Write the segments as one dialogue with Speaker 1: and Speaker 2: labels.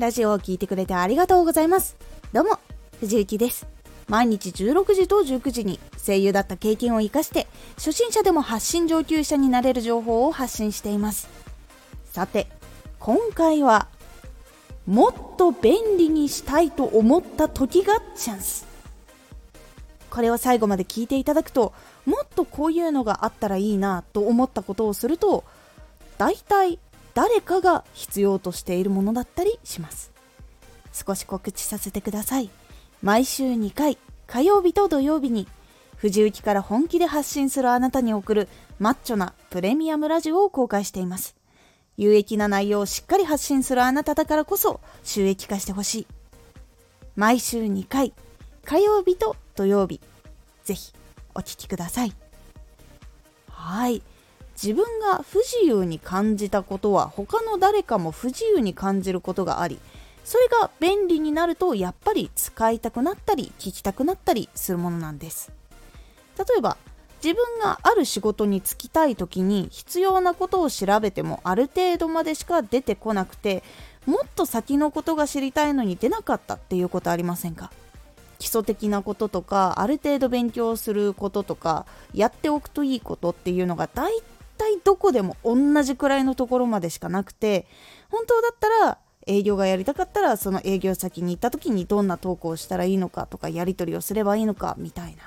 Speaker 1: ラジオを聴いてくれてありがとうございます。どうも、藤幸です。毎日16時と19時に声優だった経験を活かして初心者でも発信上級者になれる情報を発信していますさて今回はもっと便利にしたいと思った時がチャンスこれを最後まで聞いていただくともっとこういうのがあったらいいなと思ったことをすると大体誰かが必要としているものだったりします。少し告知させてください。毎週2回火曜日と土曜日に藤雪から本気で発信するあなたに送るマッチョなプレミアムラジオを公開しています。有益な内容をしっかり発信するあなただからこそ収益化してほしい。毎週2回火曜日と土曜日ぜひお聴きください。はい。自分が不自由に感じたことは他の誰かも不自由に感じることがありそれが便利になるとやっぱり使いたくなったり聞きたくなったりするものなんです。例えば自分がある仕事に就きたい時に必要なことを調べてもある程度までしか出てこなくてもっと先のことが知りたいのに出なかったっていうことありませんか？基礎的なこととかある程度勉強することとかやっておくといいことっていうのが大体どこでも同じくらいのところまでしかなくて本当だったら営業がやりたかったらその営業先に行った時にどんなトークをしたらいいのかとかやり取りをすればいいのかみたいな。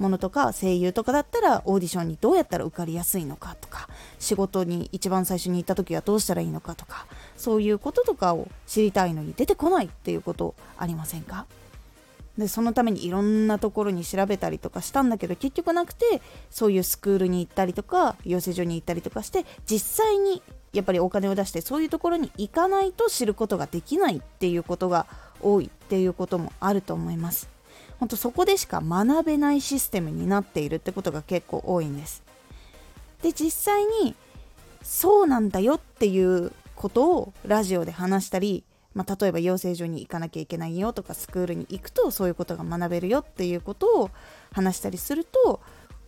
Speaker 1: ものとか声優とかだったらオーディションにどうやったら受かりやすいのかとか仕事に一番最初に行った時はどうしたらいいのかとかそういうこととかを知りたいのに出てこないっていうことありませんか？でそのためにいろんなところに調べたりとかしたんだけど結局なくてそういうスクールに行ったりとか養成所に行ったりとかして実際にやっぱりお金を出してそういうところに行かないと知ることができないっていうことが多いっていうこともあると思います。本当そこでしか学べないシステムになっているってことが結構多いんです。で実際にそうなんだよっていうことをラジオで話したり、まあ、例えば養成所に行かなきゃいけないよとかスクールに行くとそういうことが学べるよっていうことを話したりすると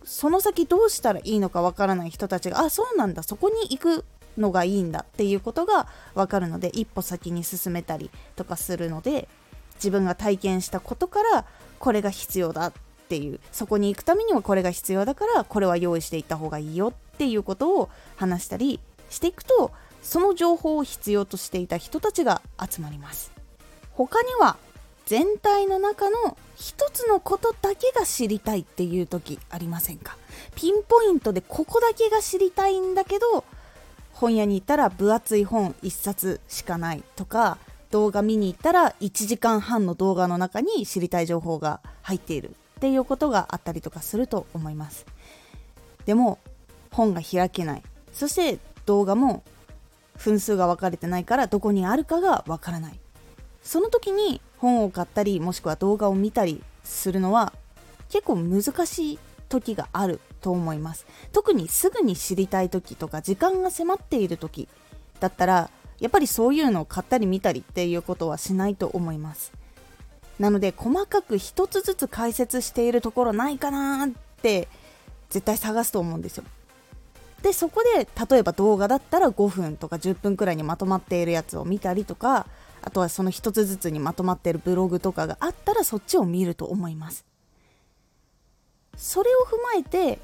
Speaker 1: その先どうしたらいいのかわからない人たちがあそうなんだそこに行くのがいいんだっていうことが分かるので一歩先に進めたりとかするので自分が体験したことからこれが必要だっていうそこに行くためにはこれが必要だからこれは用意していった方がいいよっていうことを話したりしていくとその情報を必要としていた人たちが集まります。他には全体の中の一つのことだけが知りたいっていう時ありませんかピンポイントでここだけが知りたいんだけど本屋に行ったら分厚い本1冊しかないとか動画見に行ったら1時間半の動画の中に知りたい情報が入っているっていうことがあったりとかすると思います。でも本が開けない。そして動画も分数が分かれてないからどこにあるかが分からない。その時に本を買ったりもしくは動画を見たりするのは結構難しい時があると思います。特にすぐに知りたい時とか時間が迫っている時だったらやっぱりそういうのを買ったり見たりっていうことはしないと思います。なので細かく一つずつ解説しているところないかなって絶対探すと思うんですよ。でそこで例えば動画だったら5分とか10分くらいにまとまっているやつを見たりとかあとはその一つずつにまとまっているブログとかがあったらそっちを見ると思います。それを踏まえて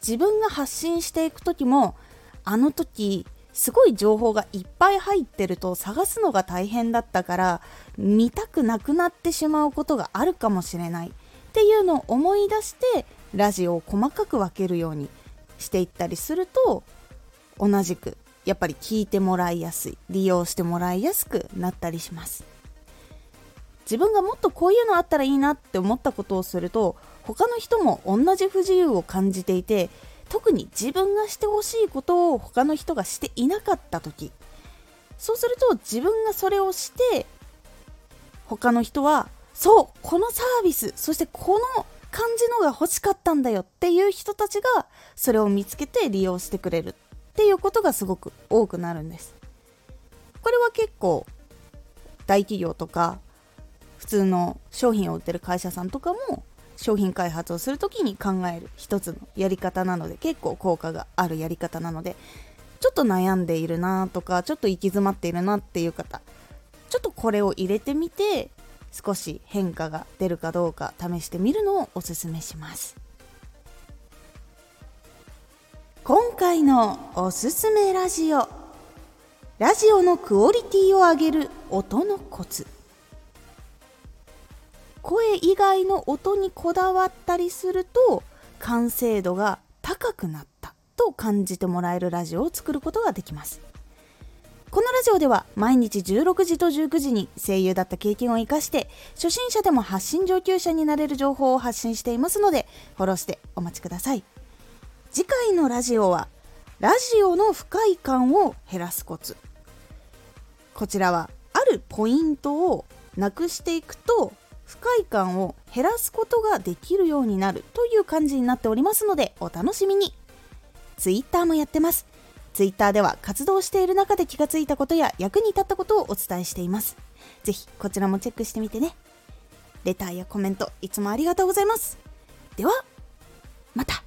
Speaker 1: 自分が発信していく時もあの時すごい情報がいっぱい入ってると探すのが大変だったから見たくなくなってしまうことがあるかもしれないっていうのを思い出してラジオを細かく分けるようにしていったりすると同じくやっぱり聞いてもらいやすい利用してもらいやすくなったりします。自分がもっとこういうのあったらいいなって思ったことをすると他の人も同じ不自由を感じていて特に自分がしてほしいことを他の人がしていなかった時そうすると自分がそれをして他の人はそうこのサービスそしてこの感じのが欲しかったんだよっていう人たちがそれを見つけて利用してくれるっていうことがすごく多くなるんです。これは結構大企業とか普通の商品を売ってる会社さんとかも商品開発をする時に考える一つのやり方なので結構効果があるやり方なのでちょっと悩んでいるなとかちょっと行き詰まっているなっていう方ちょっとこれを入れてみて少し変化が出るかどうか試してみるのをおすすめします。今回のおすすめラジオ。ラジオのクオリティを上げる音のコツ。声以外の音にこだわったりすると完成度が高くなったと感じてもらえるラジオを作ることができます。このラジオでは毎日16時と19時に声優だった経験を生かして初心者でも発信上級者になれる情報を発信していますのでフォローしてお待ちください。次回のラジオはラジオの不快感を減らすコツ。こちらはあるポイントをなくしていくと不快感を減らすことができるようになるという感じになっておりますのでお楽しみに。Twitter もやってます。Twitter では活動している中で気がついたことや役に立ったことをお伝えしています。ぜひこちらもチェックしてみてね。レターやコメントいつもありがとうございます。ではまた。